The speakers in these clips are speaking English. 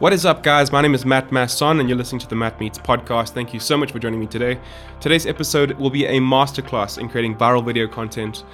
What is up, guys? My name is Matt Masson, and you're listening to the Matt Meets podcast. Thank you so much for joining me today. Today's episode will be a masterclass in creating viral video content.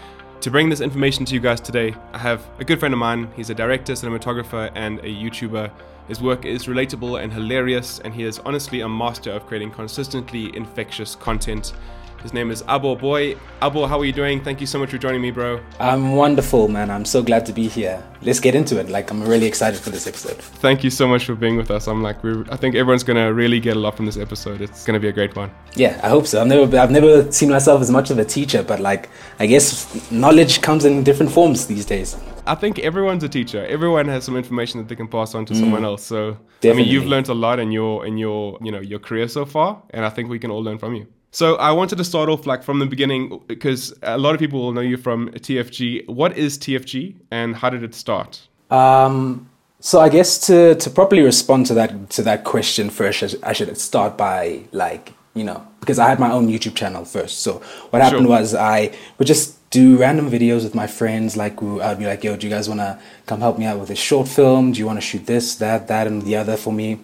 To bring this information to you guys today, I have a good friend of mine. He's a director, cinematographer, and a YouTuber. His work is relatable and hilarious, and he is honestly a master of creating consistently infectious content. His name is Abo Booi. Abo, how are you doing? Thank you so much for joining me, bro. I'm wonderful, man. I'm so glad to be here. Let's get into it. Like, I'm really excited for this episode. Thank you so much for being with us. I'm like, we're, I think everyone's gonna really get a lot from this episode. It's gonna be a great one. Yeah, I hope so. I've never, I've never seen myself as much of a teacher, but like, I guess knowledge comes in different forms these days. I think everyone's a teacher. Everyone has some information that they can pass on to mm, someone else. So, definitely. I mean, you've learned a lot in your in your you know your career so far, and I think we can all learn from you. So I wanted to start off like from the beginning because a lot of people will know you from TFG. What is TFG and how did it start? Um, so I guess to to properly respond to that to that question first, I should start by like you know because I had my own YouTube channel first. So what happened sure. was I would just do random videos with my friends. Like I'd be like, "Yo, do you guys want to come help me out with this short film? Do you want to shoot this, that, that, and the other for me?"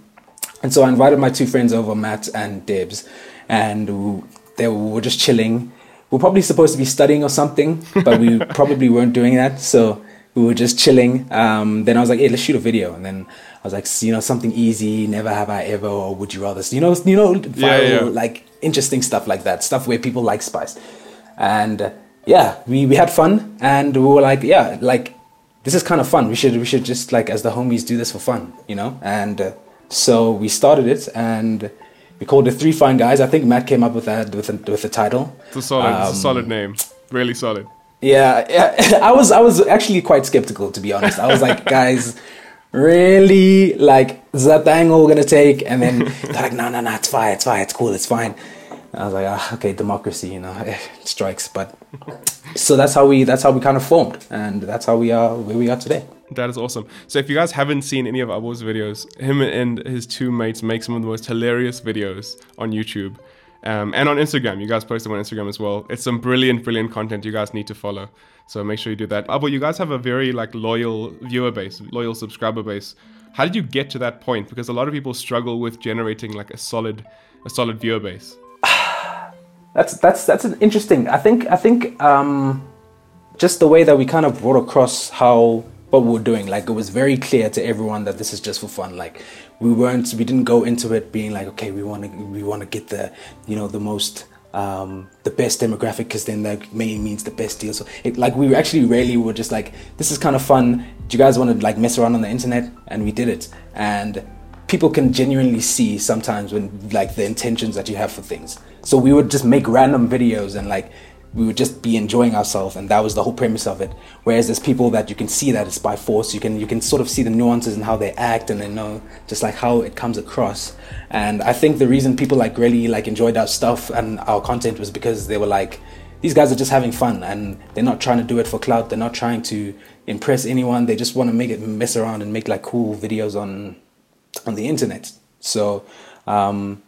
And so I invited my two friends over, Matt and Debs and they were just chilling. We are probably supposed to be studying or something, but we probably weren't doing that. So we were just chilling. Um, then I was like, "Hey, let's shoot a video." And then I was like, you know, something easy, never have I ever, or would you rather? You know, you know, viral, yeah, yeah. like interesting stuff like that, stuff where people like spice. And uh, yeah, we we had fun, and we were like, yeah, like this is kind of fun. We should we should just like as the homies do this for fun, you know. And uh, so we started it, and we called it Three Fine Guys. I think Matt came up with that with the, with the title. It's a solid, um, it's a solid name. Really solid. Yeah, yeah. I was I was actually quite skeptical to be honest. I was like, guys, really? Like, is that the angle we're gonna take? And then they're like, no, no, no, it's fine, it's fine, it's cool, it's fine. I was like, ah, okay, democracy, you know, it strikes. But so that's how we that's how we kind of formed, and that's how we are where we are today. That is awesome. So if you guys haven't seen any of Abo's videos, him and his two mates make some of the most hilarious videos on YouTube. Um, and on Instagram, you guys post them on Instagram as well. It's some brilliant, brilliant content you guys need to follow. So make sure you do that. Abo, you guys have a very like loyal viewer base, loyal subscriber base. How did you get to that point? Because a lot of people struggle with generating like a solid, a solid viewer base. that's that's that's an interesting. I think I think um, just the way that we kind of brought across how what we were doing. Like it was very clear to everyone that this is just for fun. Like we weren't, we didn't go into it being like, okay, we want to, we want to get the, you know, the most, um, the best demographic because then that may means the best deal. So it, like we actually really were just like, this is kind of fun. Do you guys want to like mess around on the internet? And we did it. And people can genuinely see sometimes when like the intentions that you have for things. So we would just make random videos and like we would just be enjoying ourselves and that was the whole premise of it. Whereas there's people that you can see that it's by force. You can you can sort of see the nuances and how they act and they know just like how it comes across. And i think the reason people like really like enjoyed our stuff and our content was because they were like these guys are just having fun and they're not trying to do it for clout. They're not trying to impress anyone. They just want to make it mess around and make like cool videos on on the internet. So um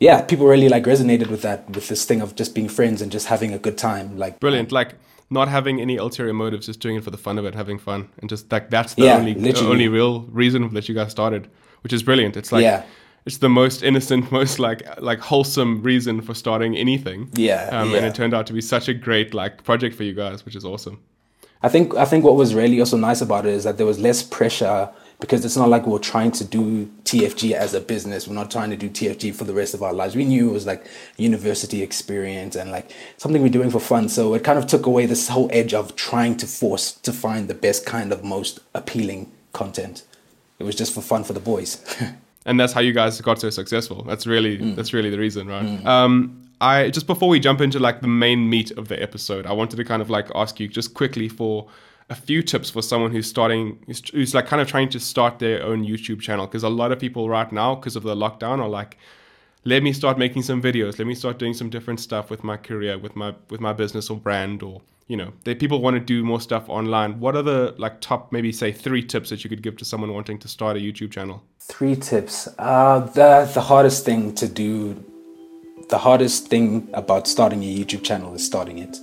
yeah, people really like resonated with that, with this thing of just being friends and just having a good time. Like brilliant, like not having any ulterior motives, just doing it for the fun of it, having fun, and just like that's the yeah, only only real reason that you guys started, which is brilliant. It's like yeah. it's the most innocent, most like like wholesome reason for starting anything. Yeah, um, yeah. and it turned out to be such a great like project for you guys, which is awesome. I think I think what was really also nice about it is that there was less pressure because it's not like we're trying to do TFG as a business. We're not trying to do TFG for the rest of our lives. We knew it was like university experience and like something we're doing for fun. So it kind of took away this whole edge of trying to force to find the best kind of most appealing content. It was just for fun for the boys. and that's how you guys got so successful. That's really mm. that's really the reason, right? Mm. Um, I just before we jump into like the main meat of the episode, I wanted to kind of like ask you just quickly for a few tips for someone who's starting, who's, who's like kind of trying to start their own YouTube channel? Because a lot of people right now, because of the lockdown, are like, let me start making some videos. Let me start doing some different stuff with my career, with my with my business or brand, or you know, they people want to do more stuff online. What are the like top maybe say three tips that you could give to someone wanting to start a YouTube channel? Three tips. Uh, the the hardest thing to do, the hardest thing about starting a YouTube channel is starting it.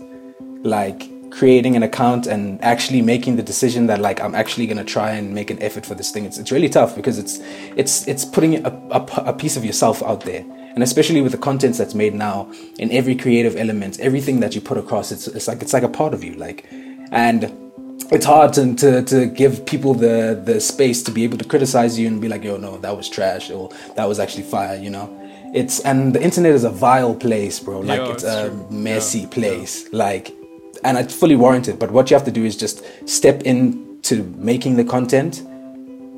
Like creating an account and actually making the decision that like I'm actually gonna try and make an effort for this thing. It's it's really tough because it's it's it's putting a, a, a piece of yourself out there. And especially with the content that's made now, in every creative element, everything that you put across, it's, it's like it's like a part of you. Like, and it's hard to, to, to give people the, the space to be able to criticize you and be like, yo, no, that was trash or that was actually fire, you know? It's and the internet is a vile place, bro. Like Yeah, it's, it's a true. messy Yeah, place. Like and it's fully warranted. But what you have to do is just step into making the content,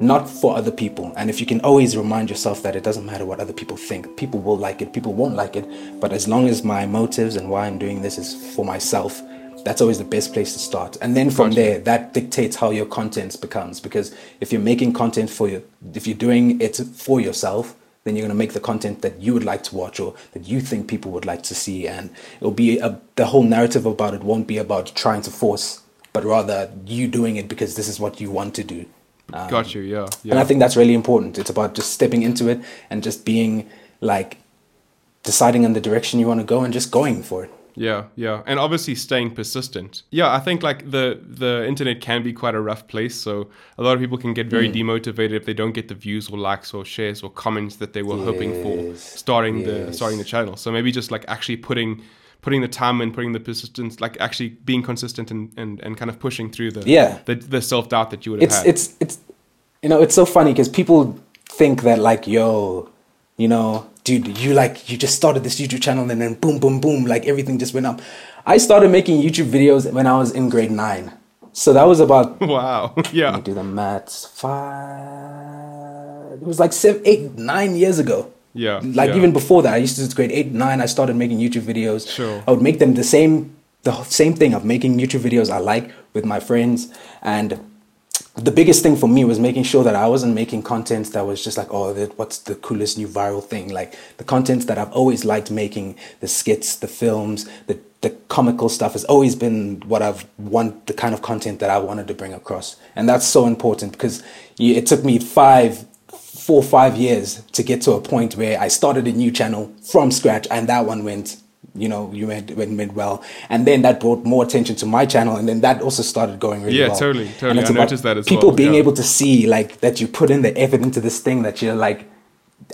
not for other people. And if you can always remind yourself that it doesn't matter what other people think, people will like it, people won't like it. But as long as my motives and why I'm doing this is for myself, that's always the best place to start. And then from Gotcha. there, that dictates how your content becomes. Because if you're making content for you, if you're doing it for yourself, then you're going to make the content that you would like to watch or that you think people would like to see. And it'll be a, the whole narrative about it won't be about trying to force, but rather you doing it because this is what you want to do. Um, Got you. Yeah. Yeah. and I think that's really important. It's about just stepping into it and just being like deciding on the direction you want to go and just going for it. Yeah, yeah, and obviously staying persistent. Yeah, I think like the the internet can be quite a rough place, so a lot of people can get Mm. very demotivated if they don't get the views or likes or shares or comments that they were hoping for Yes, starting the starting the channel. So maybe just like actually putting putting the time and putting the persistence, like actually being consistent and and, and kind of pushing through the Yeah. the, the self doubt that you would have it's had. it's it's you know it's so funny because people think that like yo you know dude you like you just started this youtube channel and then boom boom boom like everything just went up i started making youtube videos when i was in grade nine so that was about wow. yeah. let me do the maths five it was like seven eight nine years ago Yeah, like yeah. even before that i used to grade eight nine i started making youtube videos Sure. i would make them the same the same thing of making youtube videos i like with my friends and the biggest thing for me was making sure that I wasn't making content that was just like, oh, what's the coolest new viral thing? Like the content that I've always liked making, the skits, the films, the, the comical stuff has always been what I've want the kind of content that I wanted to bring across. And that's so important because it took me five, four, five years to get to a point where I started a new channel from scratch and that one went you know, you went, went went well, and then that brought more attention to my channel, and then that also started going really Yeah, well. totally, And totally. it's I about noticed that as people well, being yeah. able to see like that you put in the effort into this thing that you're like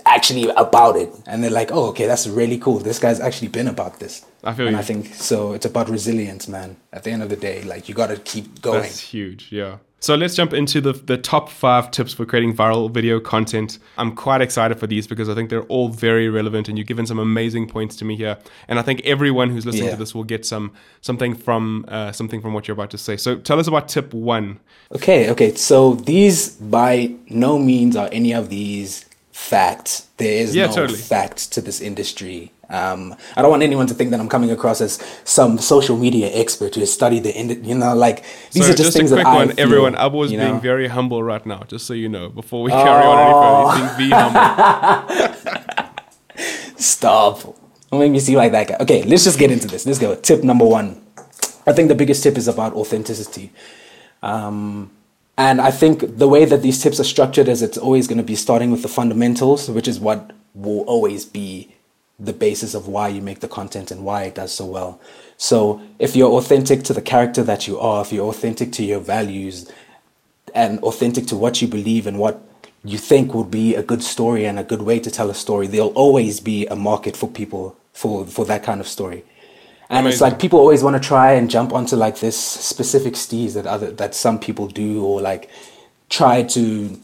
actually about it, and they're like, oh, okay, that's really cool. This guy's actually been about this. I feel and you. I think so. It's about resilience, man. At the end of the day, like you got to keep going. That's huge, yeah. So let's jump into the the top five tips for creating viral video content. I'm quite excited for these because I think they're all very relevant, and you've given some amazing points to me here. And I think everyone who's listening Yeah. to this will get some something from uh, something from what you're about to say. So tell us about tip one. Okay, okay. So these by no means are any of these facts. There is Yeah, no totally. fact to this industry. Um, I don't want anyone to think that I'm coming across as some social media expert who has studied the industry. You know, like these so are just, just a things quick that I one, feel, everyone. Abo was you being very humble right now, just so you know. Before we carry on any further, being be humble. Stop. Don't make me seem like that guy. Okay, let's just get into this. Let's go. Tip number one. I think the biggest tip is about authenticity. Um, and I think the way that these tips are structured is it's always going to be starting with the fundamentals, which is what will always be the basis of why you make the content and why it does so well. So if you're authentic to the character that you are, if you're authentic to your values, and authentic to what you believe and what you think would be a good story and a good way to tell a story, there'll always be a market for people for for that kind of story. And it's like people always want to try and jump onto like this specific steez that other that some people do or like try to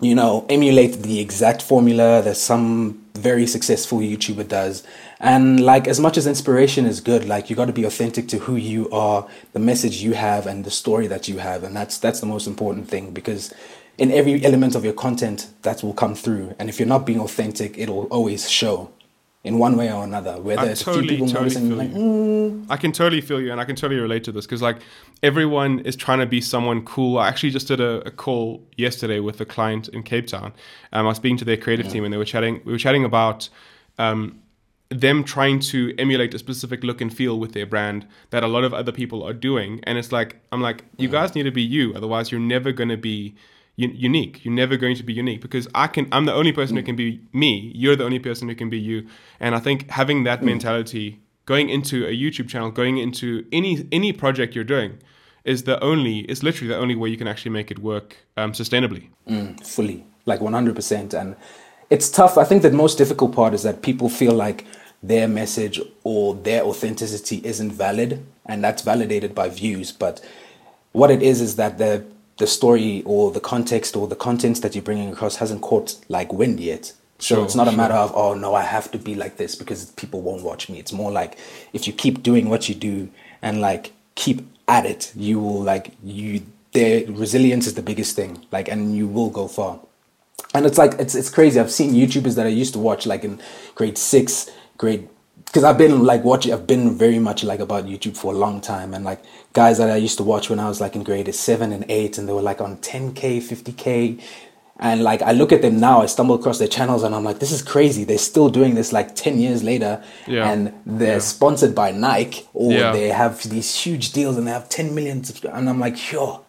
you know, emulate the exact formula that some very successful YouTuber does. And like, as much as inspiration is good, like you got to be authentic to who you are, the message you have, and the story that you have, and that's that's the most important thing because in every element of your content, that will come through. And if you're not being authentic, it'll always show in one way or another. Whether I it's a totally, few people totally noticing, like, you. I can totally feel you, and I can totally relate to this because like everyone is trying to be someone cool. I actually just did a, a call yesterday with a client in Cape Town. Um, I was speaking to their creative team, and they were chatting. We were chatting about. Um, them trying to emulate a specific look and feel with their brand that a lot of other people are doing and it's like i'm like you guys need to be you otherwise you're never going to be unique you're never going to be unique because i can i'm the only person who can be me you're the only person who can be you and i think having that mentality going into a YouTube channel, going into any any project you're doing, is the only It's literally the only way you can actually make it work um, sustainably. Mm, fully, like one hundred percent, and it's tough. I think the most difficult part is that people feel like their message or their authenticity isn't valid, and that's validated by views. But what it is is that the the story or the context or the contents that you're bringing across hasn't caught like wind yet. So sure, it's not a matter of oh no, I have to be like this because people won't watch me. It's more like if you keep doing what you do and like keep at it, you will like you. Their resilience is the biggest thing. Like, and you will go far. And it's like it's it's crazy. I've seen YouTubers that I used to watch like in grade six, grade because I've been like watching, I've been very much like about YouTube for a long time, and like guys that I used to watch when I was like in grade seven and eight, and they were like on 10k, 50k, and like I look at them now, I stumble across their channels, and I'm like, this is crazy. They're still doing this like 10 years later, yeah. and they're yeah. sponsored by Nike, or yeah. they have these huge deals, and they have 10 million subscribers, and I'm like, sure.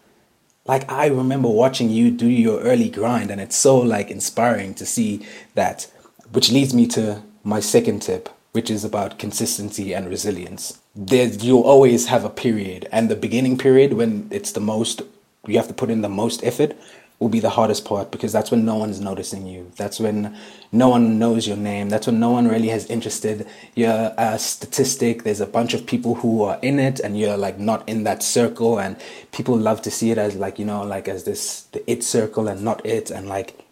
Like I remember watching you do your early grind, and it's so like inspiring to see that, which leads me to my second tip which is about consistency and resilience. There, you'll always have a period, and the beginning period when it's the most, you have to put in the most effort, will be the hardest part because that's when no one's noticing you. That's when no one knows your name. That's when no one really has interested. You're a uh, statistic. There's a bunch of people who are in it, and you're like not in that circle. And people love to see it as like you know, like as this the it circle and not it, and like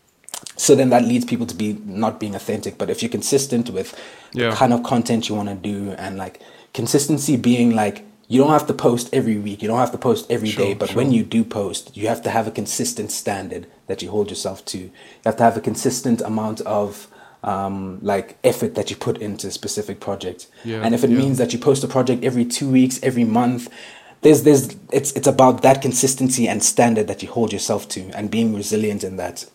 so then that leads people to be not being authentic but if you're consistent with yeah. the kind of content you want to do and like consistency being like you don't have to post every week you don't have to post every sure, day, but sure. when you do post you have to have a consistent standard that you hold yourself to you have to have a consistent amount of um, like effort that you put into a specific project yeah, and if it yeah. means that you post a project every two weeks every month there's there's it's it's about that consistency and standard that you hold yourself to and being resilient in that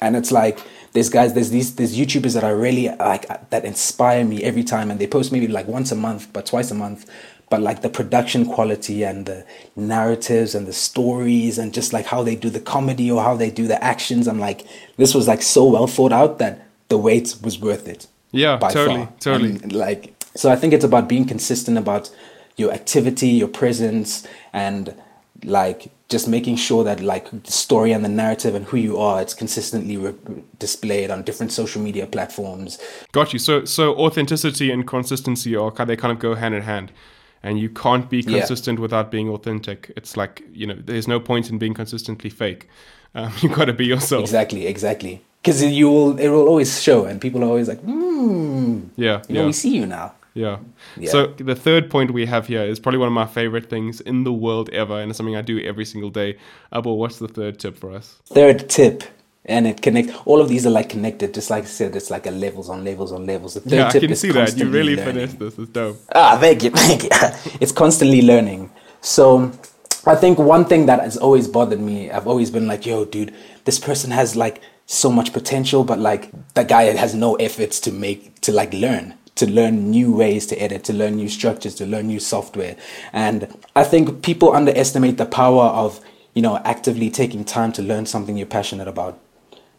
and it's like there's guys there's these there's youtubers that are really like that inspire me every time. And they post maybe like once a month but twice a month. But like the production quality and the narratives and the stories and just like how they do the comedy or how they do the actions i'm like this was like so well thought out that the wait was worth it. Yeah totally far. totally. And like so i think it's about being consistent about your activity your presence and like just making sure that like the story and the narrative and who you are it's consistently re- displayed on different social media platforms. Got you. So so authenticity and consistency are they kind of go hand in hand. And you can't be consistent yeah. without being authentic. It's like you know there's no point in being consistently fake. Um, you got to be yourself. Exactly exactly. Because you will it will always show and people are always like hmm yeah you know yeah. we see you now yeah. yeah. So the third point we have here is probably one of my favorite things in the world ever, and it's something I do every single day. Abo, what's the third tip for us? Third tip, and it connect. All of these are like connected, just like I said. It's like a levels on levels on levels. The third yeah, I can see that. You really learning. finessed this. It's dope. Ah, thank you, thank you. it's constantly learning. So I think one thing that has always bothered me, I've always been like, yo, dude, this person has like so much potential, but like that guy has no efforts to make to like learn to learn new ways to edit, to learn new structures, to learn new software. And I think people underestimate the power of, you know, actively taking time to learn something you're passionate about.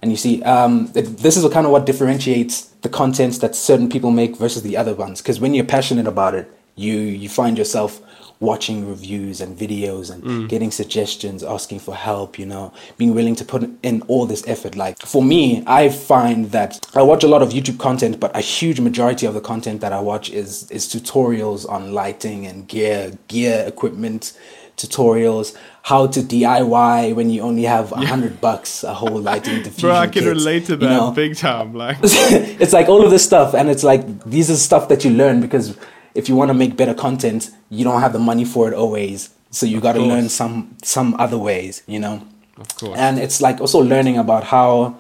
And you see, um, it, this is kind of what differentiates the contents that certain people make versus the other ones. Because when you're passionate about it, you you find yourself watching reviews and videos and mm. getting suggestions, asking for help, you know, being willing to put in all this effort. Like for me, I find that I watch a lot of YouTube content, but a huge majority of the content that I watch is is tutorials on lighting and gear, gear equipment tutorials, how to DIY when you only have a hundred yeah. bucks, a whole lighting diffusion Bro, I can kit, relate to that you know? big time. Like it's like all of this stuff, and it's like these are stuff that you learn because if you want to make better content, you don't have the money for it always. So you got to learn some some other ways, you know. Of course. And it's like also learning about how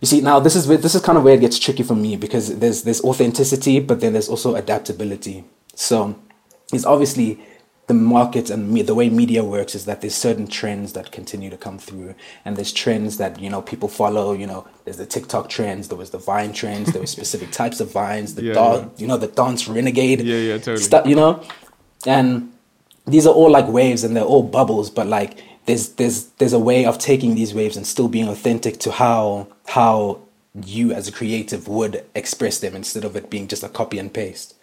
you see now this is this is kind of where it gets tricky for me because there's there's authenticity, but then there's also adaptability. So it's obviously the market and me, the way media works is that there's certain trends that continue to come through. And there's trends that you know people follow you know there's the tiktok trends there was the vine trends there were specific types of vines the yeah, dog yeah. you know the dance renegade yeah yeah totally. stuff you know? And these are all like waves and they're all bubbles but like there's there's there's a way of taking these waves and still being authentic to how how you as a creative would express them instead of it being just a copy and paste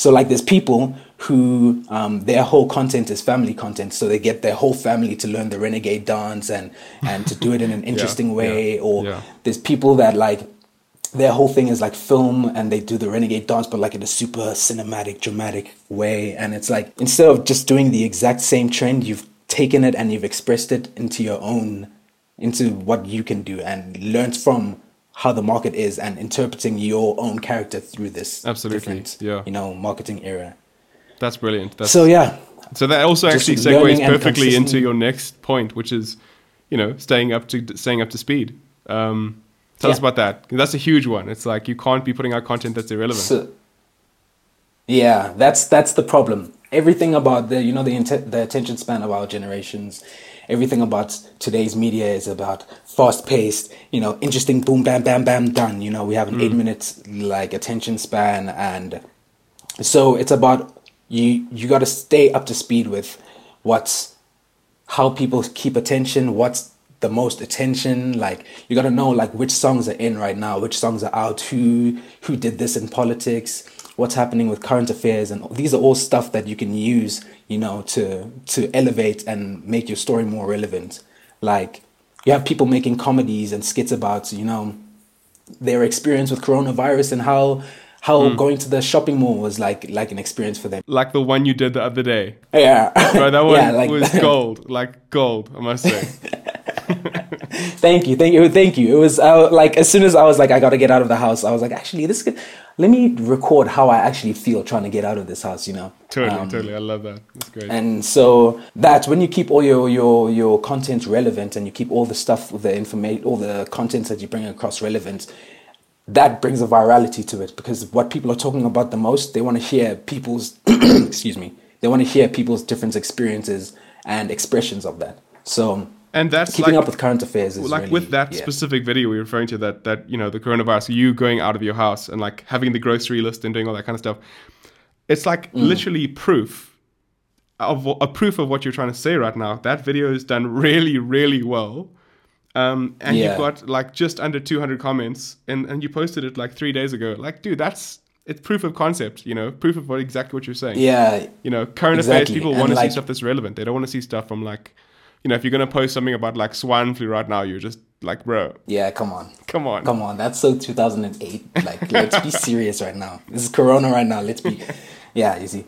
So like there's people who um, their whole content is family content, so they get their whole family to learn the renegade dance and and to do it in an interesting way. yeah, or yeah. there's people that like their whole thing is like film and they do the renegade dance but like in a super cinematic dramatic way and it's like instead of just doing the exact same trend you've taken it and you've expressed it into your own into what you can do and learned from how the market is and interpreting your own character through this Absolutely, different yeah. you know marketing era That's brilliant. That's, so yeah So that also actually segues perfectly into your next point, which is, you know, staying up to staying up to speed. Um, tell us about that. That's a huge one. It's like you can't be putting out content that's irrelevant. So, yeah, that's that's the problem. Everything about the you know the the attention span of our generations, everything about today's media is about fast paced, you know, interesting, boom, bam, bam, bam, done. You know, we have an eight mm. minutes like attention span, and so it's about you. You got to stay up to speed with what's how people keep attention, what's the most attention. Like you got to know like which songs are in right now, which songs are out, who who did this in politics, what's happening with current affairs, and these are all stuff that you can use, you know, to to elevate and make your story more relevant. Like you have people making comedies and skits about, you know, their experience with coronavirus and how how hmm. going to the shopping mall was like like an experience for them. like the one you did the other day. Yeah, Bro, that one Yeah, like- was gold. Like gold, I must say. Thank you, thank you, thank you. It was uh, like as soon as I was like, I got to get out of the house. I was like, actually, this could. Let me record how I actually feel trying to get out of this house. You know. totally, Um, totally. I love that. That's great. And so that when you keep all your your your content relevant and you keep all the stuff, the information, all the content that you bring across relevant. That brings a virality to it because what people are talking about the most, they want to hear people's excuse me, they want to hear people's different experiences and expressions of that. So and that's keeping like, up with current affairs is like really, with that yeah. specific video we were referring to that that you know the coronavirus you going out of your house and like having the grocery list and doing all that kind of stuff it's like Mm. literally proof of a proof of what you're trying to say right now that video is done really really well um, and Yeah. you've got like just under 200 comments and, and you posted it like three days ago like dude that's it's proof of concept you know proof of what exactly what you're saying Yeah, you know, current affairs, people want to see stuff that's relevant. They don't want to see stuff from like, you know, if you're going to post something about like swine flu right now, you're just like, bro, yeah. Come on, come on. come on. That's so 2008. Like, let's be serious right now. This is Corona right now. Let's be, yeah. You see,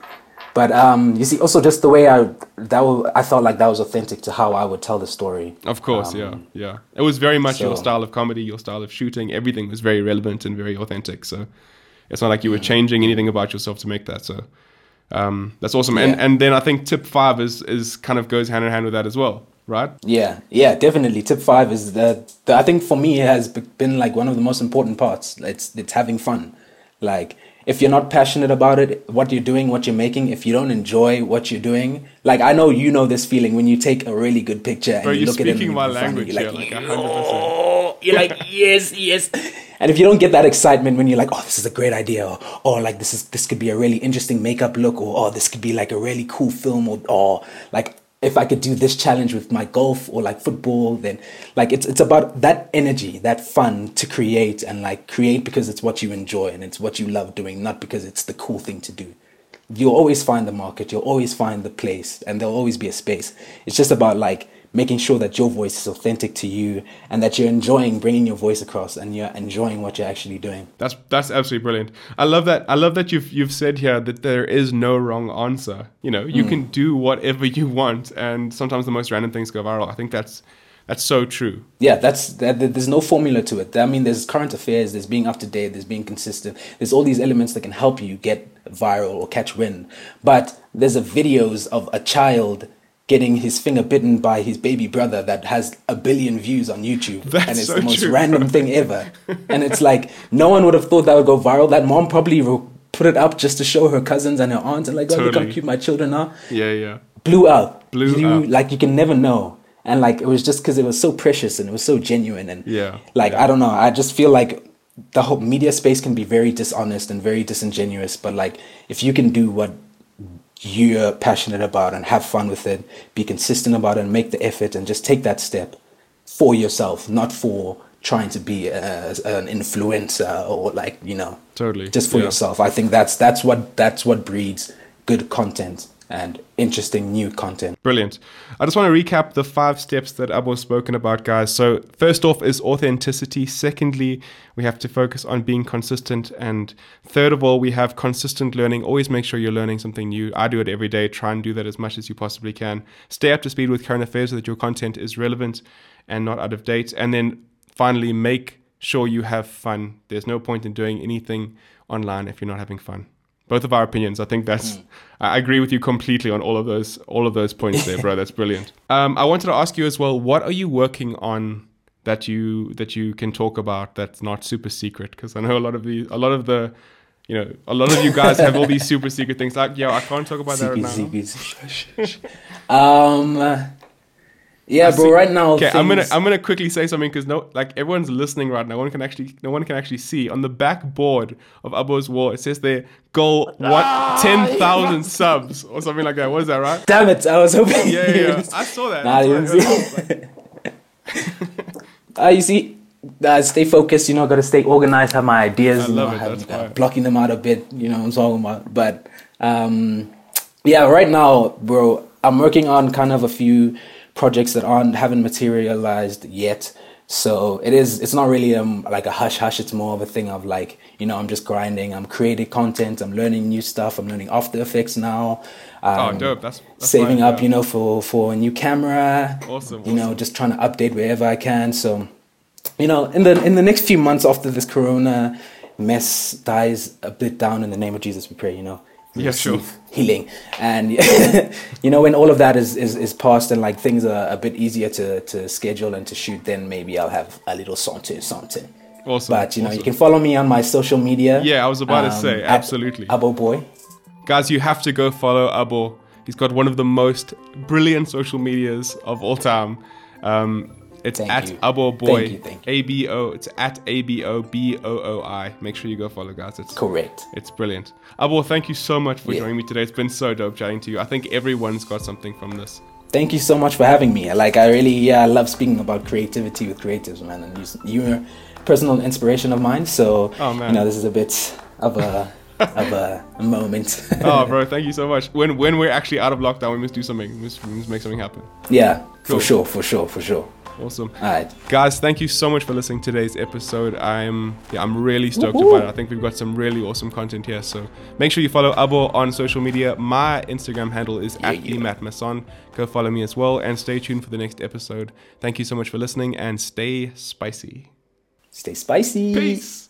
but um, you see, also just the way I that was, I felt like that was authentic to how I would tell the story. Of course, yeah, yeah. It was very much your Um, style of comedy, your style of shooting. Everything was very relevant and very authentic. So it's not like you were changing anything about yourself to make that. So um, that's awesome. And Yeah. and then I think tip five is is kind of goes hand in hand with that as well, right? Yeah, yeah, definitely. Tip five is the, the I think for me it has been like one of the most important parts. It's it's having fun. Like if you're not passionate about it, what you're doing, what you're making, if you don't enjoy what you're doing, like I know you know this feeling when you take a really good picture and Bro, you you're look at it speaking and my language you're like, like 100%. "Oh," you're like yes, yes. And if you don't get that excitement when you're like, oh, this is a great idea, or, or like this is this could be a really interesting makeup look, or oh, this could be like a really cool film, or, or like if I could do this challenge with my golf or like football, then like it's it's about that energy, that fun to create and like create because it's what you enjoy and it's what you love doing, not because it's the cool thing to do. You'll always find the market, you'll always find the place, and there'll always be a space. It's just about like making sure that your voice is authentic to you and that you're enjoying bringing your voice across and you're enjoying what you're actually doing. That's that's absolutely brilliant. I love that. I love that you've you've said here that there is no wrong answer. You know, you hmm. can do whatever you want, and sometimes the most random things go viral. I think that's that's so true. Yeah, that's that, that- there's no formula to it. I mean, there's current affairs, there's being up to date, there's being consistent. There's all these elements that can help you get viral or catch wind. But there's a videos of a child getting his finger bitten by his baby brother that has a billion views on YouTube, That's and it's so the most true, random thing ever. and it's like no one would have thought that would go viral. That mom probably put it up just to show her cousins and her aunts and like, oh, look how cute my children are Yeah, yeah. blew up. Blew you, up. Like you can never know. And like it was just because it was so precious and it was so genuine and Yeah, like yeah. I don't know. I just feel like the whole media space can be very dishonest and very disingenuous. But like if you can do what you're passionate about and have fun with it, be consistent about it, and make the effort and just take that step for yourself, not for trying to be a, an influencer or like you know Totally, just for yeah. yourself. I think that's that's what that's what breeds good content and interesting new content. Brilliant. I just want to recap the five steps that Abo's spoken about, guys. So, first off is authenticity. Secondly, we have to focus on being consistent. And third of all, we have consistent learning. Always make sure you're learning something new. I do it every day. Try and do that as much as you possibly can. Stay up to speed with current affairs so that your content is relevant and not out of date. And then finally, make sure you have fun. There's no point in doing anything online if you're not having fun both of our opinions. I think that's I agree with you completely on all of those all of those points there, bro. That's brilliant. Um, I wanted to ask you as well. What are you working on that you that you can talk about that's not super secret? Because I know a lot of the a lot of the you know a lot of you guys have all these super secret things. Like yo, I can't talk about that right now. Secrets, um, yeah, bro. See- right now, Okay, I'm gonna I'm gonna quickly say something because no, like everyone's listening right now. No one can actually no one can actually see on the back board of Abo's wall. It says there goal Ah, what ten thousand subs or something like that. What is that, right? Damn it! I was hoping. Yeah, yeah, yeah. I saw that. Nah, That's you why I didn't it. I Uh, you see, uh, stay focused. You know, got to stay organized. Have my ideas. I you know, it, have, uh, blocking them out a bit. You know, what I'm talking about. But um, yeah, right now, bro, I'm working on kind of a few projects that aren't haven't materialized yet. So it is. It's not really um like a hush hush. It's more of a thing of like you know I'm just grinding. I'm creating content. I'm learning new stuff. I'm learning After Effects now. Oh, Um, dope. That's, that's saving fine, up, yeah. you know, for for a new camera. Awesome, You know, just trying to update wherever I can. So, you know, in the in the next few months after this Corona mess dies a bit down, in the name of Jesus, we pray. You know, Yeah, sure. healing, and you know, when all of that is is is past and like things are a bit easier to to schedule and to shoot, then maybe I'll have a little something something. Awesome. But you know, you can follow me on my social media. Um, Yeah, I was about to say, absolutely. Abo Booi. Guys, you have to go follow Abo. He's got one of the most brilliant social medias of all time. Um, it's Thank at you. Abo Booi. Thank you, thank you. A B O. It's at A B O B O O I. Make sure you go follow, guys. It's Correct. It's brilliant. Abo, thank you so much for Yeah. joining me today. It's been so dope chatting to you. I think everyone's got something from this. Thank you so much for having me. Like, I really, yeah, I love speaking about creativity with creatives, man. And you- you're a personal inspiration of mine. So, Oh, man. you know, this is a bit of a of a, a moment. oh, bro, thank you so much. When when we're actually out of lockdown, we must do something. We must, we must make something happen. yeah, Cool. for sure, for sure, for sure. Awesome. All right. Guys, thank you so much for listening to today's episode. I'm yeah, I'm really stoked Woohoo. about it. I think we've got some really awesome content here. So make sure you follow Abo on social media. My Instagram handle is at yeah. themattmasson. Go follow me as well and stay tuned for the next episode. Thank you so much for listening and stay spicy. Stay spicy. Peace.